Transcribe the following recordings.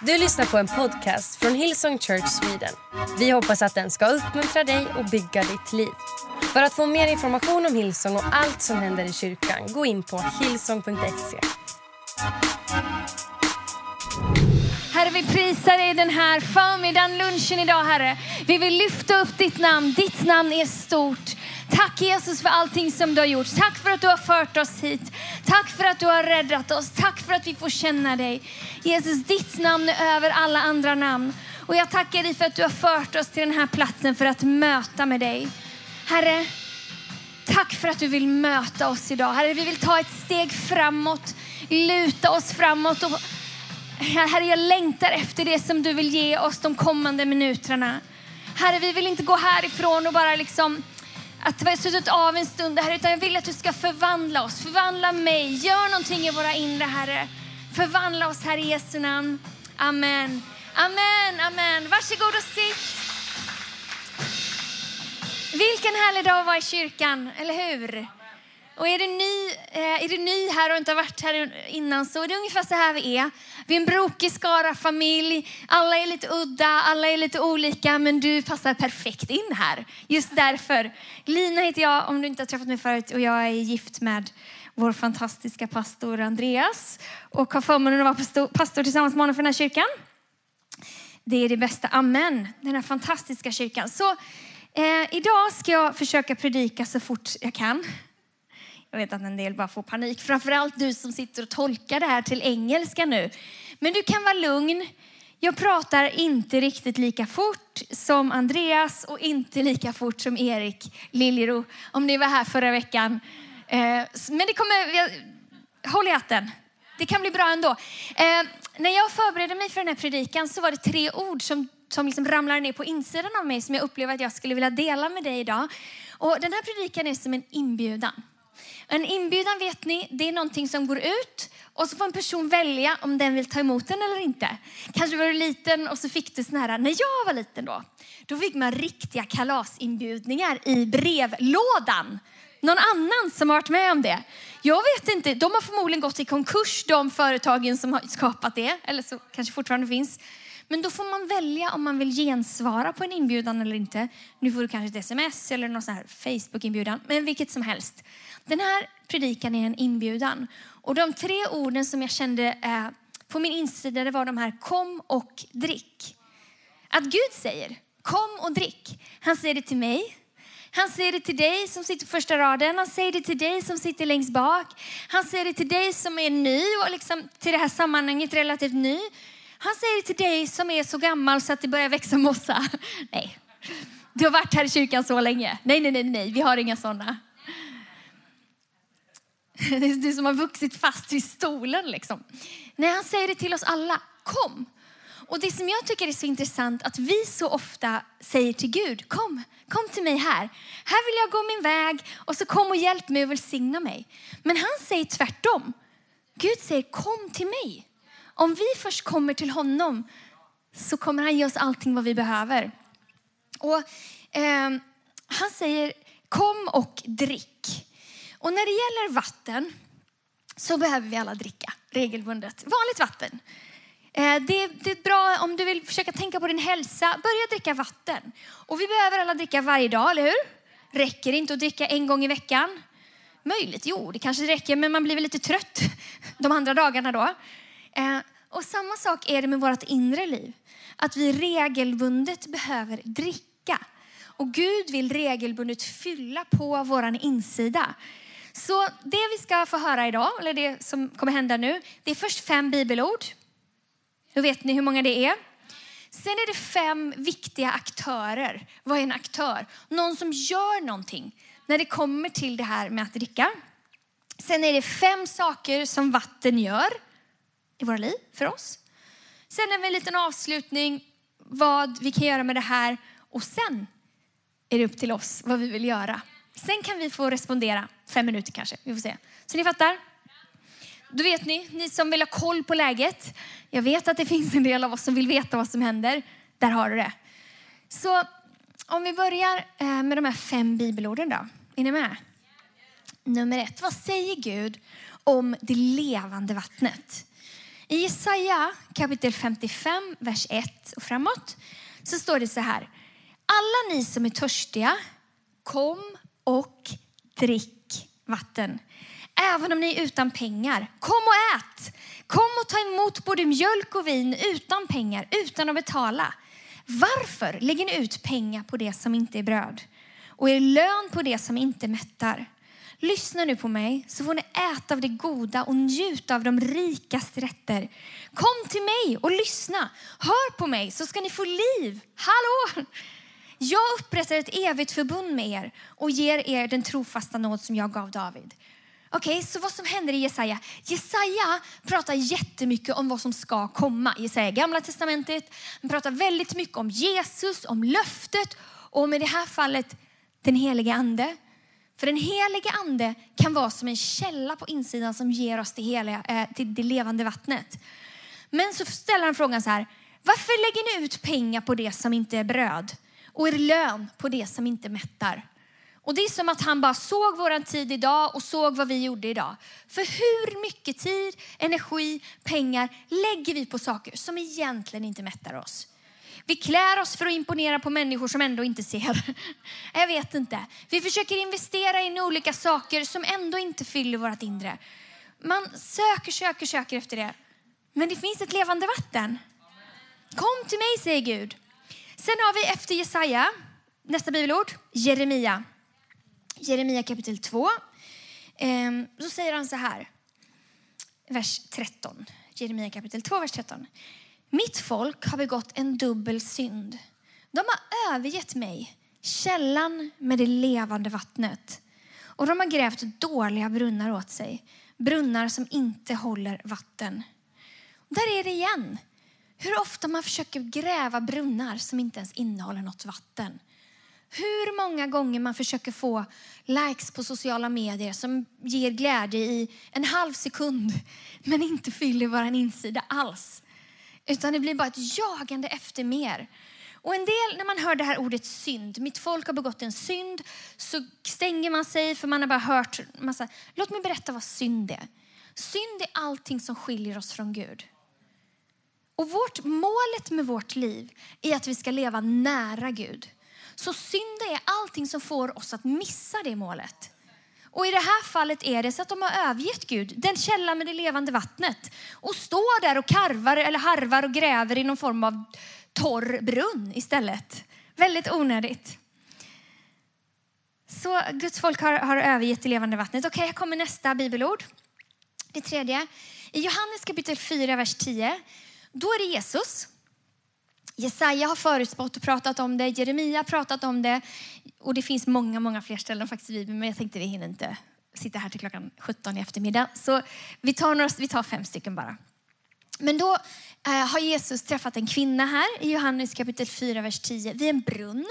Du lyssnar på en podcast från Hillsong Church Sweden. Vi hoppas att den ska uppmuntra dig och bygga ditt liv. För att få mer information om Hillsong och allt som händer i kyrkan, gå in på hillsong.se. Herre, vi prisar dig den här förmiddagen, lunchen idag, Herre. Vi vill lyfta upp ditt namn. Ditt namn är stort. Tack Jesus för allting som du har gjort. Tack för att du har fört oss hit. Tack för att du har räddat oss. Tack för att vi får känna dig. Jesus, ditt namn är över alla andra namn. Och jag tackar dig för att du har fört oss till den här platsen för att möta med dig. Herre, tack för att du vill möta oss idag. Herre, vi vill ta ett steg framåt, luta oss framåt. Och, herre, jag längtar efter det som du vill ge oss de kommande minuterna. Herre, vi vill inte gå härifrån och bara liksom att vi har suttit av en stund här, utan jag vill att du ska förvandla oss. Förvandla mig. Gör någonting i våra inre, Herre. Förvandla oss, Herre, i Jesu namn. Amen. Amen, amen. Varsågod och sitt. Vilken härlig dag att vara i kyrkan, eller hur? Och är du, ny, eh, är du ny här och inte har varit här innan så är det ungefär så här vi är. Vi är en brokig skara familj. Alla är lite udda, alla är lite olika, men du passar perfekt in här. Just därför. Lina heter jag, om du inte har träffat mig förut, och jag är gift med vår fantastiska pastor Andreas och har förmånen att vara pastor, pastor tillsammans med honom för den här kyrkan. Det är det bästa. Amen. Den här fantastiska kyrkan. Så eh, idag ska jag försöka predika så fort jag kan. Jag vet att en del bara får panik. Framförallt du som sitter och tolkar det här till engelska nu. Men du kan vara lugn. Jag pratar inte riktigt lika fort som Andreas och inte lika fort som Erik Liljero. Om ni var här förra veckan. Eh, men det kommer, håll i hatten. Det kan bli bra ändå. Eh, när jag förberedde mig för den här predikan så var det tre ord som, som liksom ramlade ner på insidan av mig som jag upplever att jag skulle vilja dela med dig idag. Och den här predikan är som en inbjudan. En inbjudan vet ni, det är någonting som går ut och så får en person välja om den vill ta emot den eller inte. Kanske var du liten och så fick du sån här, när jag var liten då, då fick man riktiga kalasinbjudningar i brevlådan. Någon annan som har varit med om det? Jag vet inte, de har förmodligen gått i konkurs de företagen som har skapat det, eller så kanske fortfarande finns. Men då får man välja om man vill gensvara på en inbjudan eller inte. Nu får du kanske ett sms eller någon sån här Facebook-inbjudan, men vilket som helst. Den här predikan är en inbjudan. Och de tre orden som jag kände eh, på min insida det var de här kom och drick. Att Gud säger kom och drick. Han säger det till mig. Han säger det till dig som sitter på första raden. Han säger det till dig som sitter längst bak. Han säger det till dig som är ny och liksom till det här sammanhanget relativt ny. Han säger det till dig som är så gammal så att det börjar växa mossa. Nej, du har varit här i kyrkan så länge. Nej, nej, nej, nej, vi har inga sådana. Det är du som har vuxit fast vid stolen. Liksom. Nej, han säger det till oss alla. Kom. Och det som jag tycker är så intressant att vi så ofta säger till Gud, kom, kom till mig här. Här vill jag gå min väg och så kom och hjälp mig och välsigna mig. Men han säger tvärtom. Gud säger kom till mig. Om vi först kommer till honom så kommer han ge oss allting vad vi behöver. Och eh, Han säger kom och drick. Och när det gäller vatten så behöver vi alla dricka regelbundet. Vanligt vatten. Det det, det är bra om du vill försöka tänka på din hälsa. Börja dricka vatten. Och vi behöver alla dricka varje dag, eller hur? Räcker det inte att dricka en gång i veckan? Möjligt, jo det kanske räcker, men man blir väl lite trött de andra dagarna då. Eh, och samma sak är det med vårt inre liv. Att vi regelbundet behöver dricka. Och Gud vill regelbundet fylla på vår insida. Så det vi ska få höra idag, eller det som kommer hända nu, det är först fem bibelord. Då vet ni hur många det är. Sen är det fem viktiga aktörer. Vad är en aktör? Någon som gör någonting när det kommer till det här med att dricka. Sen är det fem saker som vatten gör i våra liv för oss. Sen är det en liten avslutning vad vi kan göra med det här och sen är det upp till oss vad vi vill göra. Sen kan vi få respondera fem minuter kanske. Vi får se. Så ni fattar? Då vet ni, ni som vill ha koll på läget. Jag vet att det finns en del av oss som vill veta vad som händer. Där har du det. Så om vi börjar eh, med de här fem bibelorden då. Är ni med? Nummer ett, vad säger Gud om det levande vattnet? I Jesaja kapitel 55, vers 1 och framåt så står det så här. Alla ni som är törstiga, kom och drick vatten. Även om ni är utan pengar, kom och ät. Kom och ta emot både mjölk och vin utan pengar, utan att betala. Varför lägger ni ut pengar på det som inte är bröd och er lön på det som inte mättar? Lyssna nu på mig så får ni äta av det goda och njuta av de rikaste rätter. Kom till mig och lyssna. Hör på mig så ska ni få liv. Hallå! Jag upprättar ett evigt förbund med er och ger er den trofasta nåd som jag gav David. Okej, okay, så vad som händer i Jesaja? Jesaja pratar jättemycket om vad som ska komma. Jesaja gamla testamentet. Han pratar väldigt mycket om Jesus, om löftet och om i det här fallet den helige ande. För den helige ande kan vara som en källa på insidan som ger oss det, heliga, eh, till det levande vattnet. Men så ställer han frågan så här. Varför lägger ni ut pengar på det som inte är bröd och er lön på det som inte mättar? Och det är som att han bara såg våran tid idag och såg vad vi gjorde idag. För hur mycket tid, energi, pengar lägger vi på saker som egentligen inte mättar oss? Vi klär oss för att imponera på människor som ändå inte ser. Jag vet inte. Vi försöker investera in i olika saker som ändå inte fyller vårt inre. Man söker, söker, söker efter det. Men det finns ett levande vatten. Kom till mig, säger Gud. Sen har vi efter Jesaja, nästa bibelord, Jeremia. Jeremia kapitel 2. Så ehm, säger han så här, vers 13. Jeremia kapitel 2, vers 13. Mitt folk har begått en dubbel synd. De har övergett mig, källan med det levande vattnet. Och de har grävt dåliga brunnar åt sig, brunnar som inte håller vatten. Där är det igen. Hur ofta man försöker gräva brunnar som inte ens innehåller något vatten. Hur många gånger man försöker få likes på sociala medier som ger glädje i en halv sekund men inte fyller vår insida alls. Utan det blir bara ett jagande efter mer. Och en del, när man hör det här ordet synd, mitt folk har begått en synd, så stänger man sig för man har bara hört massa. Låt mig berätta vad synd är. Synd är allting som skiljer oss från Gud. Och vårt, målet med vårt liv är att vi ska leva nära Gud. Så synd är allting som får oss att missa det målet. Och i det här fallet är det så att de har övergett Gud, den källa med det levande vattnet. Och står där och karvar eller harvar och gräver i någon form av torr brunn istället. Väldigt onödigt. Så Guds folk har, har övergett det levande vattnet. Okej, okay, här kommer nästa bibelord. Det tredje. I Johannes kapitel 4, vers 10. Då är det Jesus Jesaja har förutspått och pratat om det, Jeremia har pratat om det och det finns många, många fler ställen faktiskt i Bibeln, men jag tänkte vi hinner inte sitta här till klockan 17 i eftermiddag. Så vi tar, några, vi tar fem stycken bara. Men då eh, har Jesus träffat en kvinna här i Johannes kapitel 4, vers 10 vid en brunn.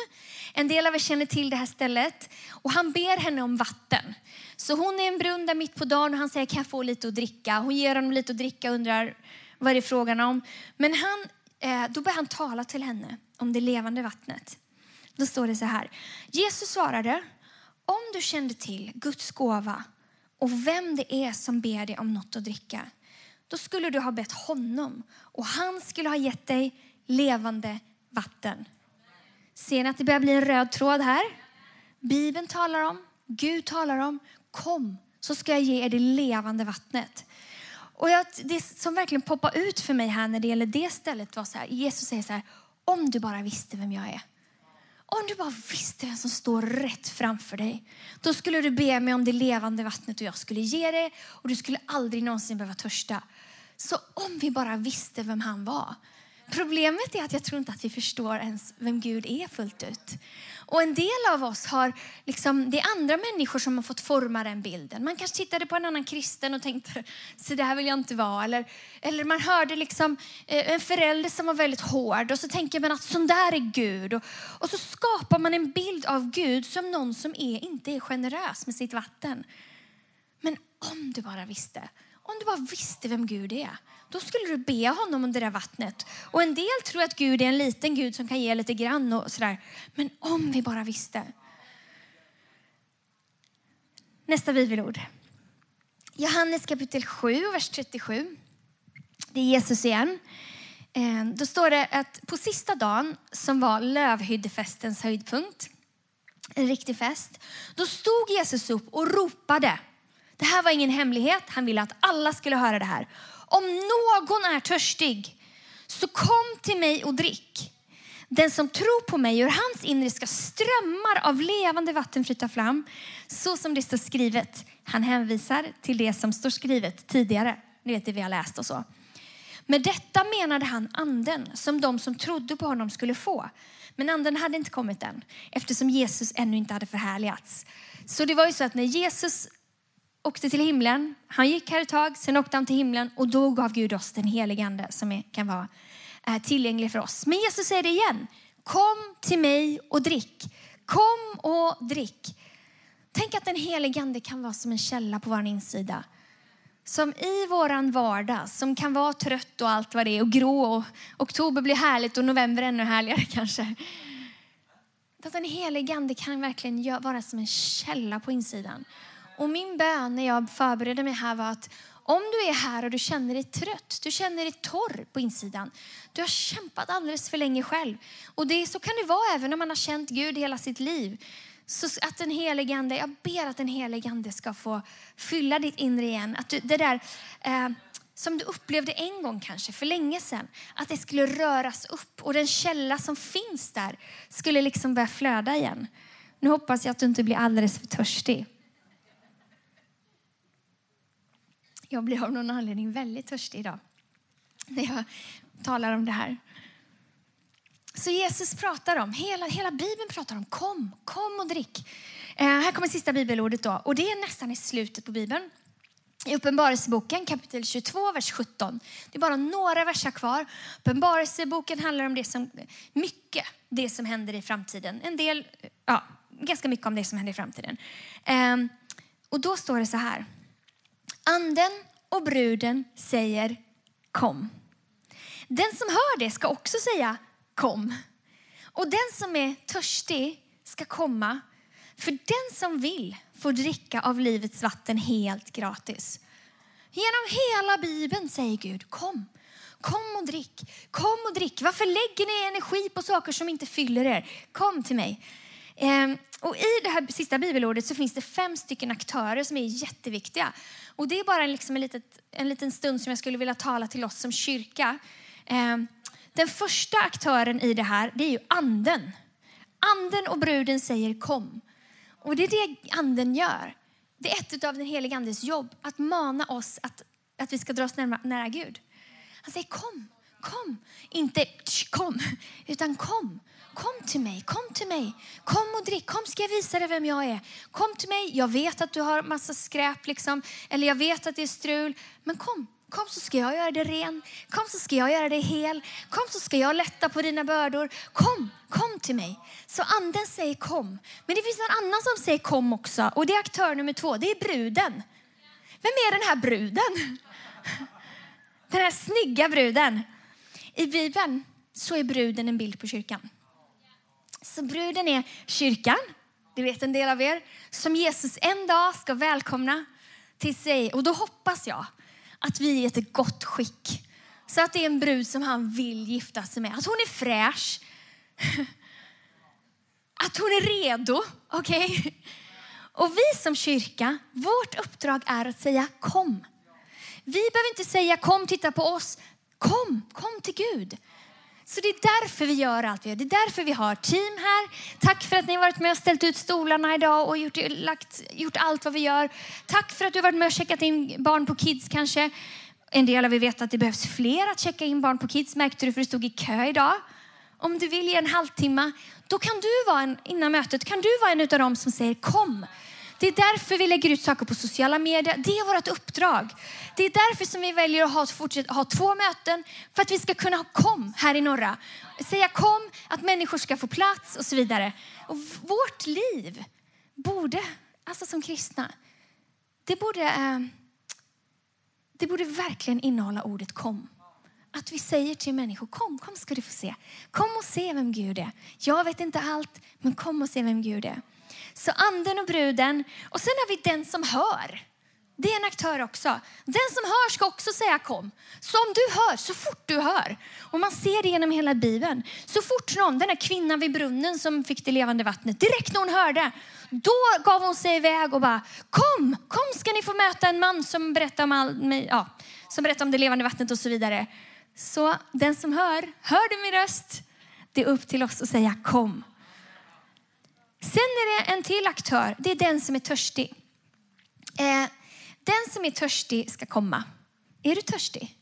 En del av er känner till det här stället och han ber henne om vatten. Så hon är en brunn där mitt på dagen och han säger kan jag få lite att dricka? Hon ger honom lite att dricka och undrar vad det är frågan om? Men han eh, då börjar han tala till henne om det levande vattnet. Då står det så här. Jesus svarade, om du kände till Guds gåva och vem det är som ber dig om något att dricka, då skulle du ha bett honom och han skulle ha gett dig levande vatten. Ser ni att det börjar bli en röd tråd här? Bibeln talar om, Gud talar om, kom så ska jag ge er det levande vattnet. Och jag, det som verkligen poppar ut för mig här när det gäller det stället var så här, Jesus säger så här, om du bara visste vem jag är. Om du bara visste vem som står rätt framför dig. Då skulle du be mig om det levande vattnet och jag skulle ge det och du skulle aldrig någonsin behöva törsta. Så om vi bara visste vem han var. Problemet är att jag tror inte att vi förstår ens vem Gud är fullt ut. Och en del av oss har, liksom, det är andra människor som har fått forma den bilden. Man kanske tittade på en annan kristen och tänkte, så det här vill jag inte vara. Eller, eller man hörde liksom, eh, en förälder som var väldigt hård och så tänker man att sån där är Gud. Och, och så skapar man en bild av Gud som någon som är, inte är generös med sitt vatten. Men om du bara visste, om du bara visste vem Gud är då skulle du be honom om det där vattnet. Och en del tror att Gud är en liten Gud som kan ge lite grann och sådär. Men om vi bara visste. Nästa bibelord. Johannes kapitel 7, vers 37. Det är Jesus igen. Eh, då står det att på sista dagen, som var lövhyddefestens höjdpunkt, en riktig fest, då stod Jesus upp och ropade. Det här var ingen hemlighet, han ville att alla skulle höra det här. Om någon är törstig, så kom till mig och drick. Den som tror på mig, ur hans inre ska strömmar av levande vatten flyta fram. Så som det står skrivet. Han hänvisar till det som står skrivet tidigare. Ni vet det vi har läst och så. Med detta menade han anden som de som trodde på honom skulle få. Men anden hade inte kommit än eftersom Jesus ännu inte hade förhärligats. Så det var ju så att när Jesus åkte till himlen, han gick här ett tag, sen åkte han till himlen och då gav Gud oss den helige ande som är, kan vara eh, tillgänglig för oss. Men Jesus säger det igen. Kom till mig och drick. Kom och drick. Tänk att den helige ande kan vara som en källa på vår insida. Som i våran vardag, som kan vara trött och allt vad det är och grå. Och oktober blir härligt och november ännu härligare kanske. Att den helige ande kan verkligen vara som en källa på insidan. Och min bön när jag förberedde mig här var att om du är här och du känner dig trött, du känner dig torr på insidan. Du har kämpat alldeles för länge själv. Och det, så kan det vara även om man har känt Gud hela sitt liv. Så att den helige ande, jag ber att den helige ande ska få fylla ditt inre igen. Att du, det där eh, som du upplevde en gång kanske, för länge sedan. Att det skulle röras upp och den källa som finns där skulle liksom börja flöda igen. Nu hoppas jag att du inte blir alldeles för törstig. Jag blir av någon anledning väldigt törstig idag när jag talar om det här. Så Jesus pratar om, hela, hela Bibeln pratar om kom, kom och drick. Eh, här kommer sista bibelordet då och det är nästan i slutet på Bibeln. I Uppenbarelseboken kapitel 22, vers 17. Det är bara några verser kvar. Uppenbarelseboken handlar om det som, mycket det som händer i framtiden. En del, ja, ganska mycket om det som händer i framtiden. Eh, och då står det så här. Anden och bruden säger kom. Den som hör det ska också säga kom. Och den som är törstig ska komma. För den som vill får dricka av livets vatten helt gratis. Genom hela Bibeln säger Gud kom. Kom och drick. Kom och drick. Varför lägger ni energi på saker som inte fyller er? Kom till mig. Ehm, och I det här sista bibelordet så finns det fem stycken aktörer som är jätteviktiga. Och det är bara liksom en, litet, en liten stund som jag skulle vilja tala till oss som kyrka. Ehm, den första aktören i det här det är ju anden. Anden och bruden säger kom. Och det är det anden gör. Det är ett av den heliga Andes jobb att mana oss att, att vi ska dra oss nära, nära Gud. Han säger kom, kom. Inte kom, utan kom. Kom till mig, kom till mig. Kom och drick, kom ska jag visa dig vem jag är. Kom till mig, jag vet att du har massa skräp liksom. Eller jag vet att det är strul. Men kom, kom så ska jag göra dig ren. Kom så ska jag göra dig hel. Kom så ska jag lätta på dina bördor. Kom, kom till mig. Så anden säger kom. Men det finns en annan som säger kom också. Och det är aktör nummer två, det är bruden. Vem är den här bruden? Den här snygga bruden. I Bibeln så är bruden en bild på kyrkan. Så bruden är kyrkan, det vet en del av er, som Jesus en dag ska välkomna till sig. Och då hoppas jag att vi är i ett gott skick. Så att det är en brud som han vill gifta sig med. Att hon är fräsch. Att hon är redo. Okej? Okay? Och vi som kyrka, vårt uppdrag är att säga kom. Vi behöver inte säga kom, titta på oss. Kom, kom till Gud. Så det är därför vi gör allt vi gör. Det är därför vi har team här. Tack för att ni har varit med och ställt ut stolarna idag och gjort, lagt, gjort allt vad vi gör. Tack för att du har varit med och checkat in barn på Kids kanske. En del av er vet att det behövs fler att checka in barn på Kids. Märkte du för du stod i kö idag. Om du vill ge en halvtimme, då kan du vara en, innan mötet, kan du vara en av dem som säger kom. Det är därför vi lägger ut saker på sociala medier. Det är vårt uppdrag. Det är därför som vi väljer att ha, fortsätt, ha två möten. För att vi ska kunna ha kom här i norra. Säga kom, att människor ska få plats och så vidare. Och vårt liv borde, alltså som kristna, det borde, eh, det borde verkligen innehålla ordet kom. Att vi säger till människor, kom, kom ska du få se. Kom och se vem Gud är. Jag vet inte allt, men kom och se vem Gud är. Så anden och bruden. Och sen har vi den som hör. Det är en aktör också. Den som hör ska också säga kom. Så om du hör, så fort du hör. Och man ser det genom hela Bibeln. Så fort någon, den här kvinnan vid brunnen som fick det levande vattnet, direkt när hon hörde, då gav hon sig iväg och bara kom, kom ska ni få möta en man som berättar om, all, ja, som berättar om det levande vattnet och så vidare. Så den som hör, hör du min röst? Det är upp till oss att säga kom. Sen är det en till aktör, det är den som är törstig. Eh, den som är törstig ska komma. Är du törstig?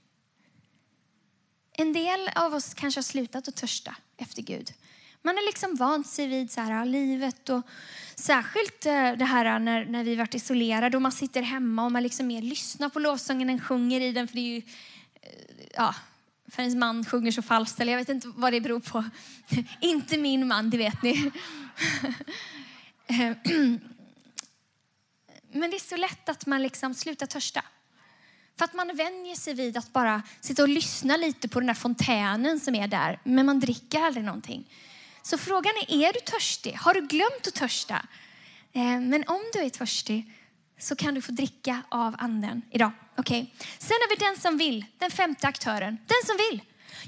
En del av oss kanske har slutat att törsta efter Gud. Man har liksom vant sig vid så här, livet och särskilt eh, det här när, när vi varit isolerade och man sitter hemma och man liksom mer lyssnar på lovsången än sjunger i den för det är ju, eh, ja, för ens man sjunger så falskt eller jag vet inte vad det beror på. inte min man, det vet ni. Eh, men det är så lätt att man liksom slutar törsta. För att man vänjer sig vid att bara sitta och lyssna lite på den där fontänen som är där, men man dricker aldrig någonting. Så frågan är, är du törstig? Har du glömt att törsta? Eh, men om du är törstig så kan du få dricka av anden idag. Okay. Sen har vi den som vill, den femte aktören. Den som vill.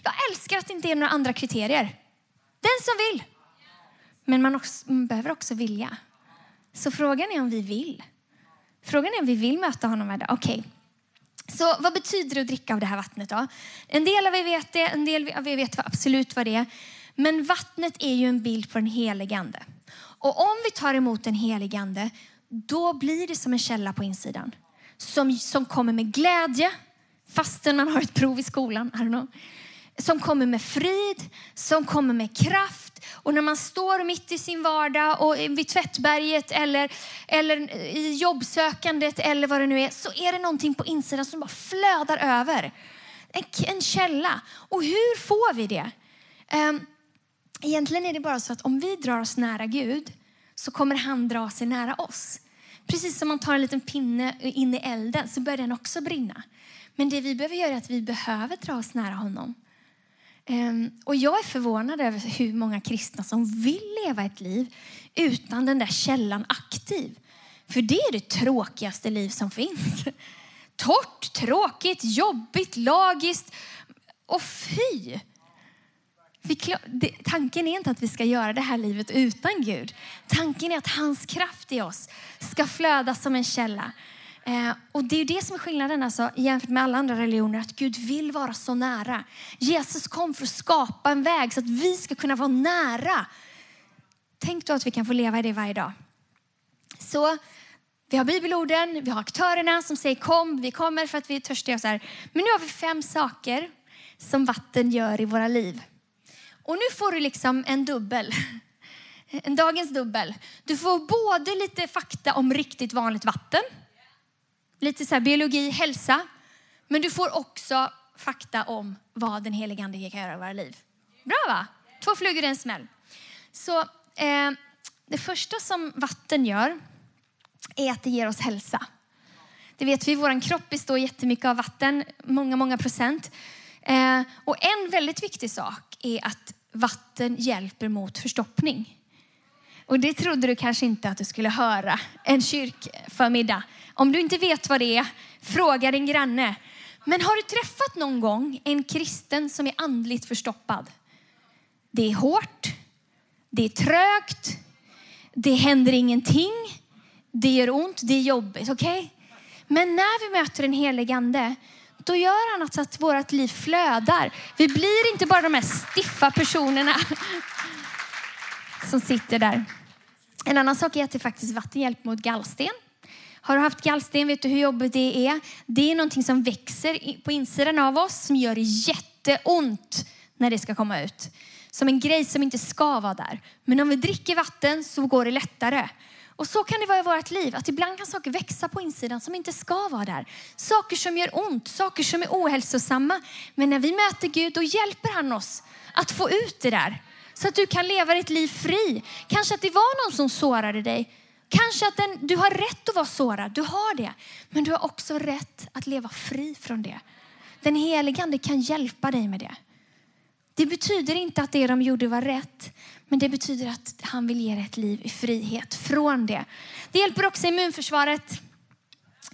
Jag älskar att det inte är några andra kriterier. Den som vill. Men man, också, man behöver också vilja. Så frågan är om vi vill. Frågan är om vi vill möta honom idag. Okej. Okay. Så vad betyder det att dricka av det här vattnet då? En del av er vet det, en del av er vet absolut vad det är. Men vattnet är ju en bild på den helige ande. Och om vi tar emot den helige ande, då blir det som en källa på insidan. Som, som kommer med glädje, fastän man har ett prov i skolan. I don't know som kommer med frid, som kommer med kraft. Och när man står mitt i sin vardag och vid tvättberget eller, eller i jobbsökandet eller vad det nu är, så är det någonting på insidan som bara flödar över. En, en källa. Och hur får vi det? Um, egentligen är det bara så att om vi drar oss nära Gud så kommer han dra sig nära oss. Precis som man tar en liten pinne in i elden så börjar den också brinna. Men det vi behöver göra är att vi behöver dra oss nära honom. Ehm, och jag är förvånad över hur många kristna som vill leva ett liv utan den där källan aktiv. För det är det tråkigaste liv som finns. Torrt, tråkigt, jobbigt, lagiskt och fy. tanken är inte att vi ska göra det här livet utan Gud. Tanken är att hans kraft i oss ska flöda som en källa. Eh, och Det är det som är skillnaden alltså, jämfört med alla andra religioner, att Gud vill vara så nära. Jesus kom för att skapa en väg så att vi ska kunna vara nära. Tänk då att vi kan få leva i det varje dag. Så vi har bibelorden, vi har aktörerna som säger kom, vi kommer för att vi är törstiga. Så här. Men nu har vi fem saker som vatten gör i våra liv. Och nu får du liksom en dubbel. En dagens dubbel. Du får både lite fakta om riktigt vanligt vatten lite så biologi, hälsa. Men du får också fakta om vad den helige Ande kan göra i våra liv. Bra va? Två flugor i en smäll. Så eh, det första som vatten gör är att det ger oss hälsa. Det vet vi, vår kropp består jättemycket av vatten, många, många procent. Eh, och en väldigt viktig sak är att vatten hjälper mot förstoppning. Och det trodde du kanske inte att du skulle höra en kyrkförmiddag. Om du inte vet vad det är, fråga din granne. Men har du träffat någon gång en kristen som är andligt förstoppad? Det är hårt, det är trögt, det händer ingenting, det gör ont, det är jobbigt. Okay? Men när vi möter den helige Ande, då gör han att vårt liv flödar. Vi blir inte bara de här stiffa personerna som sitter där. En annan sak är att det faktiskt vatten hjälper mot gallsten. Har du haft gallsten vet du hur jobbigt det är. Det är någonting som växer på insidan av oss som gör jätteont när det ska komma ut. Som en grej som inte ska vara där. Men om vi dricker vatten så går det lättare. Och så kan det vara i vårt liv, att ibland kan saker växa på insidan som inte ska vara där. Saker som gör ont, saker som är ohälsosamma. Men när vi möter Gud, då hjälper han oss att få ut det där. Så att du kan leva ditt liv fri. Kanske att det var någon som sårade dig. Kanske att den, du har rätt att vara sårad, du har det. Men du har också rätt att leva fri från det. Den helige Ande kan hjälpa dig med det. Det betyder inte att det de gjorde var rätt, men det betyder att han vill ge dig ett liv i frihet från det. Det hjälper också immunförsvaret.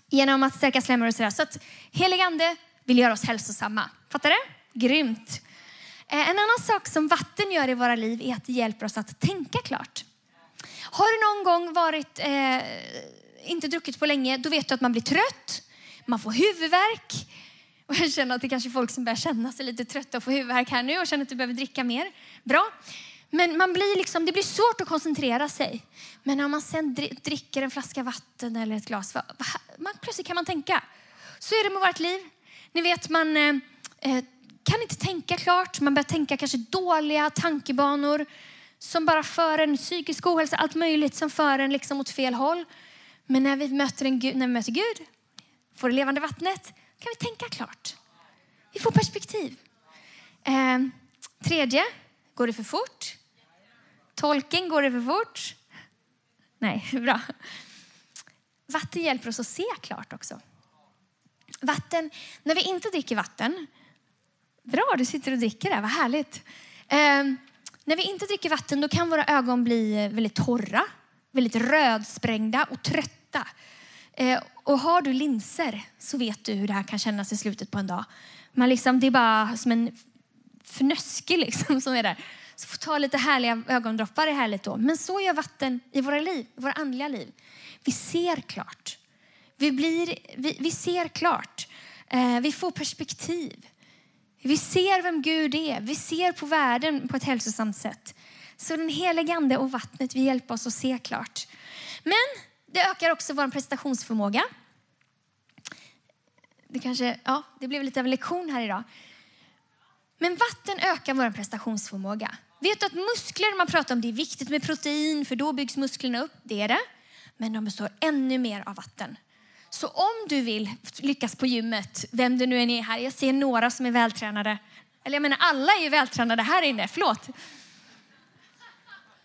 genom att stärka slemmer och sådär. Så att helig ande vill göra oss hälsosamma. Fattar du? Grymt. Eh, en annan sak som vatten gör i våra liv är att det hjälper oss att tänka klart. Har du någon gång varit, eh, inte druckit på länge, då vet du att man blir trött, man får huvudvärk. Och jag känner att det kanske är folk som börjar känna sig lite trötta och få huvudvärk här nu och känner att du behöver dricka mer. Bra. Men man blir liksom, det blir svårt att koncentrera sig. Men när man sen dricker en flaska vatten eller ett glas, man, plötsligt kan man tänka. Så är det med vårt liv. Ni vet, man eh, eh kan inte tänka klart. Man börjar tänka kanske dåliga tankebanor som bara för en psykisk ohälsa, allt möjligt som för en liksom åt fel håll. Men när vi möter, en, när vi möter Gud, får det levande vattnet, kan vi tänka klart. Vi får perspektiv. Eh, tredje, går det för fort? Tolken, går det för fort? Nej, bra. Vatten hjälper oss att se klart också. Vatten, när vi inte dricker vatten, bra du sitter och dricker där, vad härligt. Eh, när vi inte dricker vatten då kan våra ögon bli väldigt torra, väldigt rödsprängda och trötta. Eh, och har du linser så vet du hur det här kan kännas i slutet på en dag. Man liksom, det är bara som en fnöske liksom som är där. Så får ta lite härliga ögondroppar är härligt då. Men så gör vatten i våra liv, i våra andliga liv. Vi ser klart. Vi, blir, vi, vi ser klart. Eh, vi får perspektiv. Vi ser vem Gud är. Vi ser på världen på ett hälsosamt sätt. Så den helige ande och vattnet vill hjälpa oss att se klart. Men det ökar också vår prestationsförmåga. Det, kanske, ja, det blev lite av en lektion här idag. Men vatten ökar vår prestationsförmåga. Vet du att muskler, man pratar om det är viktigt med protein för då byggs musklerna upp. Det är det. Men de består ännu mer av vatten. Så om du vill lyckas på gymmet, vem du nu än är här, jag ser några som är vältränade. Eller jag menar alla är ju vältränade här inne, förlåt.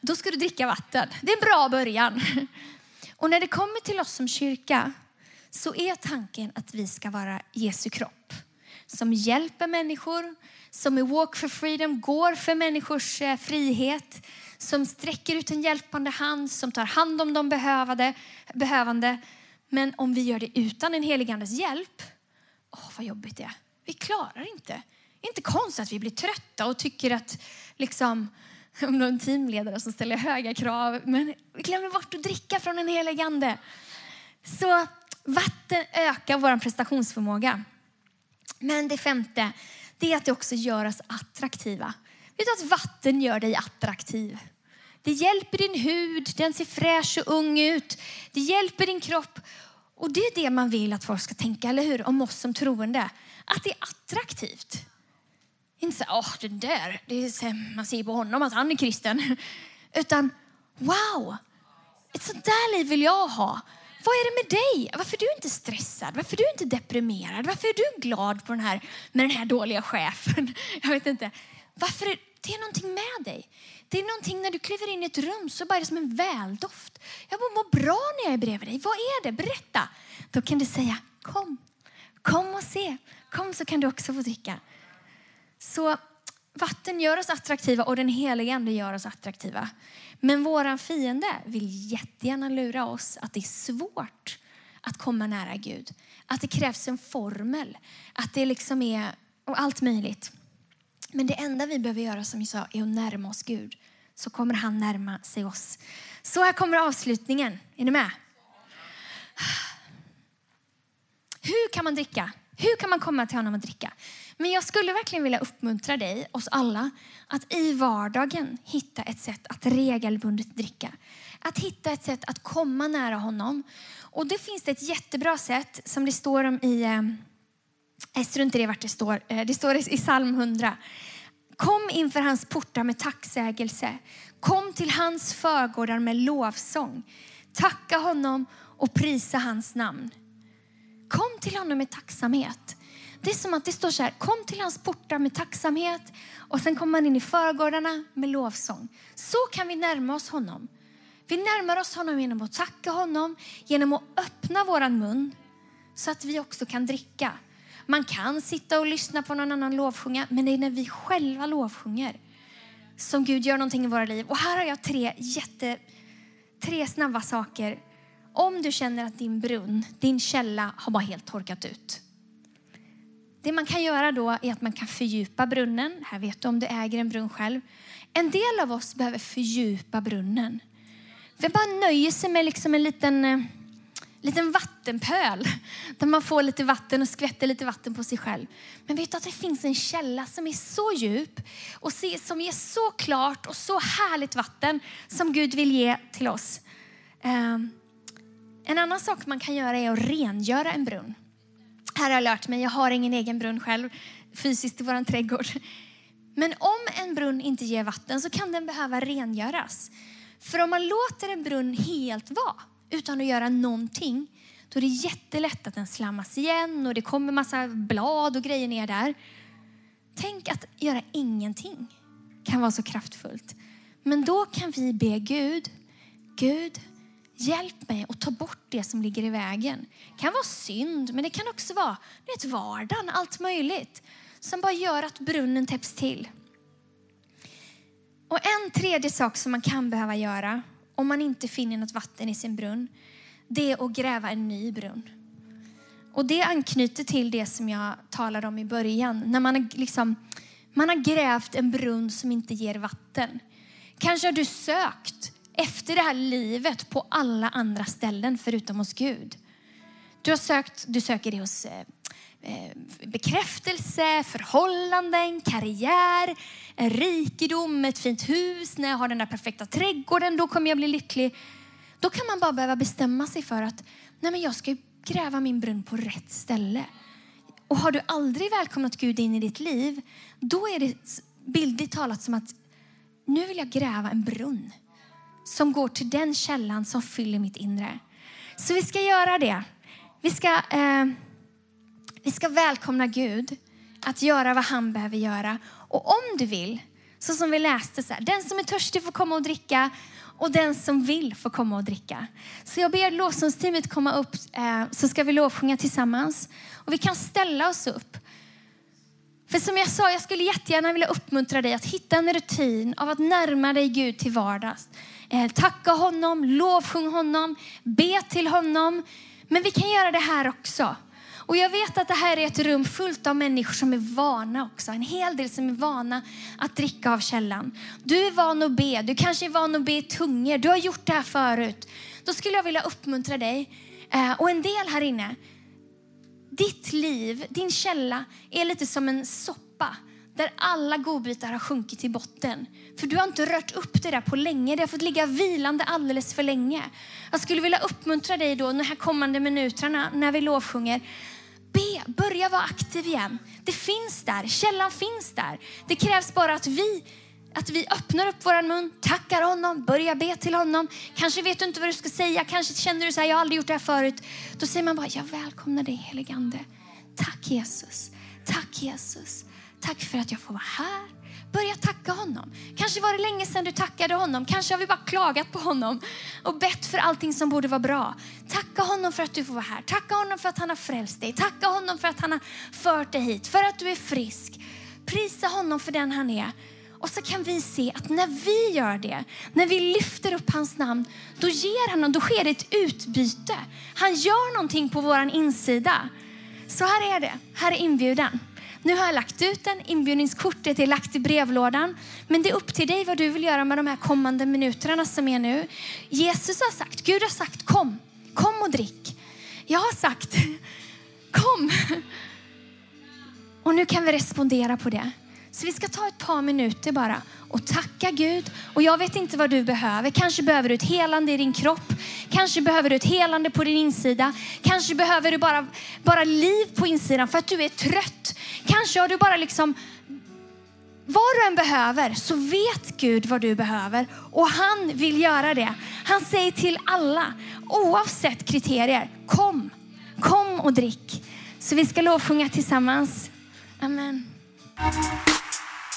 Då ska du dricka vatten. Det är en bra början. Och när det kommer till oss som kyrka så är tanken att vi ska vara Jesu kropp. Som hjälper människor, som i Walk for Freedom går för människors eh, frihet. Som sträcker ut en hjälpande hand, som tar hand om de behövande. Men om vi gör det utan en heligandes hjälp, åh vad jobbigt det är. Vi klarar inte. Det är inte konstigt att vi blir trötta och tycker att liksom, om någon teamledare som ställer höga krav, men vi glömmer bort att dricka från den Helige ande. Så vatten ökar vår prestationsförmåga. Men det femte, det är att det också gör oss attraktiva. Vet du att vatten gör dig attraktiv? Det hjälper din hud, den ser fräsch och ung ut. Det hjälper din kropp. Och det är det man vill att folk ska tänka, eller hur? Om oss som troende. Att det är attraktivt. Inte så åh, oh, det där, det är, man ser på honom att han är kristen. Utan, wow, ett sånt där liv vill jag ha. Vad är det med dig? Varför är du inte stressad? Varför är du inte deprimerad? Varför är du glad på den här, med den här dåliga chefen? Jag vet inte. Varför är, det är någonting med dig. Det är någonting när du kliver in i ett rum så bara är det som en väldoft. Jag mår bra när jag är bredvid dig. Vad är det? Berätta. Då kan du säga kom. Kom och se. Kom så kan du också få dricka. Så vatten gör oss attraktiva och den heliga ande gör oss attraktiva. Men våran fiende vill jättegärna lura oss att det är svårt att komma nära Gud. Att det krävs en formel. Att det liksom är och allt möjligt. Men det enda vi behöver göra som jag sa är att närma oss Gud. Så kommer han närma sig oss. Så här kommer avslutningen. Är ni med? Hur kan man dricka? Hur kan man komma till honom och dricka? Men jag skulle verkligen vilja uppmuntra dig, oss alla, att i vardagen hitta ett sätt att regelbundet dricka. Att hitta ett sätt att komma nära honom. Och det finns det ett jättebra sätt som det står om i eh, jag struntar i vart det står. Eh, det står i psalm 100. Kom inför hans portar med tacksägelse. Kom till hans förgårdar med lovsång. Tacka honom och prisa hans namn. Kom till honom med tacksamhet. Det är som att det står så här, kom till hans portar med tacksamhet och sen kommer man in i förgårdarna med lovsång. Så kan vi närma oss honom. Vi närmar oss honom genom att tacka honom, genom att öppna våran mun så att vi också kan dricka. Man kan sitta och lyssna på någon annan lovsjunga, men det är när vi själva lovsjunger som Gud gör någonting i våra liv. Och här har jag tre jätte, tre snabba saker om du känner att din brunn, din källa har bara helt torkat ut. Det man kan göra då är att man kan fördjupa brunnen. Här vet du om du äger en brunn själv. En del av oss behöver fördjupa brunnen. Vi bara nöjer sig med liksom en liten, eh, liten vattenpöl där man får lite vatten och skvätter lite vatten på sig själv. Men vet du att det finns en källa som är så djup och som ger så klart och så härligt vatten som Gud vill ge till oss. Ehm, en annan sak man kan göra är att rengöra en brunn. Här har jag lärt mig, jag har ingen egen brunn själv fysiskt i vår trädgård. Men om en brunn inte ger vatten så kan den behöva rengöras. För om man låter en brunn helt vara utan att göra någonting, då är det jättelätt att den slammas igen och det kommer massa blad och grejer ner där. Tänk att göra ingenting kan vara så kraftfullt. Men då kan vi be Gud, Gud, Hjälp mig att ta bort det som ligger i vägen. Det kan vara synd, men det kan också vara vet, vardagen, allt möjligt. Som bara gör att brunnen täpps till. Och en tredje sak som man kan behöva göra om man inte finner något vatten i sin brunn, det är att gräva en ny brunn. Och det anknyter till det som jag talade om i början. När man har, liksom, man har grävt en brunn som inte ger vatten. Kanske har du sökt efter det här livet på alla andra ställen förutom hos Gud. Du, har sökt, du söker det hos eh, Eh, bekräftelse, förhållanden, karriär, rikedom, ett fint hus, när jag har den där perfekta trädgården, då kommer jag bli lycklig. Då kan man bara behöva bestämma sig för att nej men jag ska gräva min brunn på rätt ställe. Och har du aldrig välkomnat Gud in i ditt liv, då är det bildligt talat som att nu vill jag gräva en brunn som går till den källan som fyller mitt inre. Så vi ska göra det. Vi ska, eh, vi ska välkomna Gud att göra vad han behöver göra. Och om du vill, så som vi läste, så här, den som är törstig får komma och dricka och den som vill får komma och dricka. Så jag ber lovsångsteamet komma upp eh, så ska vi lovsjunga tillsammans. Och vi kan ställa oss upp. För som jag sa, jag skulle jättegärna vilja uppmuntra dig att hitta en rutin av att närma dig Gud till vardags. Eh, tacka honom, lovsjung honom, be till honom. Men vi kan göra det här också. Och jag vet att det här är ett rum fullt av människor som är vana också. En hel del som är vana att dricka av källan. Du är van att be, du kanske är van att be i tungor. Du har gjort det här förut. Då skulle jag vilja uppmuntra dig. Eh, och en del här inne, ditt liv, din källa är lite som en soppa där alla godbitar har sjunkit till botten. För du har inte rört upp det där på länge. Det har fått ligga vilande alldeles för länge. Jag skulle vilja uppmuntra dig då de här kommande minuterna när vi lovsjunger. Börja vara aktiv igen. Det finns där, källan finns där. Det krävs bara att vi att vi öppnar upp vår mun, tackar honom, börjar be till honom. Kanske vet du inte vad du ska säga, kanske känner du så här, jag har aldrig gjort det här förut. Då säger man bara, jag välkomnar dig heligande. Tack Jesus, tack Jesus. Tack för att jag får vara här. Börja tacka honom. Kanske var det länge sedan du tackade honom. Kanske har vi bara klagat på honom och bett för allting som borde vara bra. Tacka honom för att du får vara här. Tacka honom för att han har frälst dig. Tacka honom för att han har fört dig hit. För att du är frisk. Prisa honom för den han är. Och så kan vi se att när vi gör det, när vi lyfter upp hans namn, då ger han, då sker det ett utbyte. Han gör någonting på vår insida. Så här är det, här är inbjudan. Nu har jag lagt ut den, inbjudningskortet är lagt i brevlådan. Men det är upp till dig vad du vill göra med de här kommande minuterna som är nu. Jesus har sagt, Gud har sagt kom, kom och drick. Jag har sagt kom. Och nu kan vi respondera på det. Så vi ska ta ett par minuter bara och tacka Gud. Och jag vet inte vad du behöver. Kanske behöver du ett helande i din kropp. Kanske behöver du ett helande på din insida. Kanske behöver du bara, bara liv på insidan för att du är trött. Kanske har du bara liksom vad du än behöver så vet Gud vad du behöver och han vill göra det. Han säger till alla, oavsett kriterier, kom, kom och drick. Så vi ska lovsjunga tillsammans. Amen.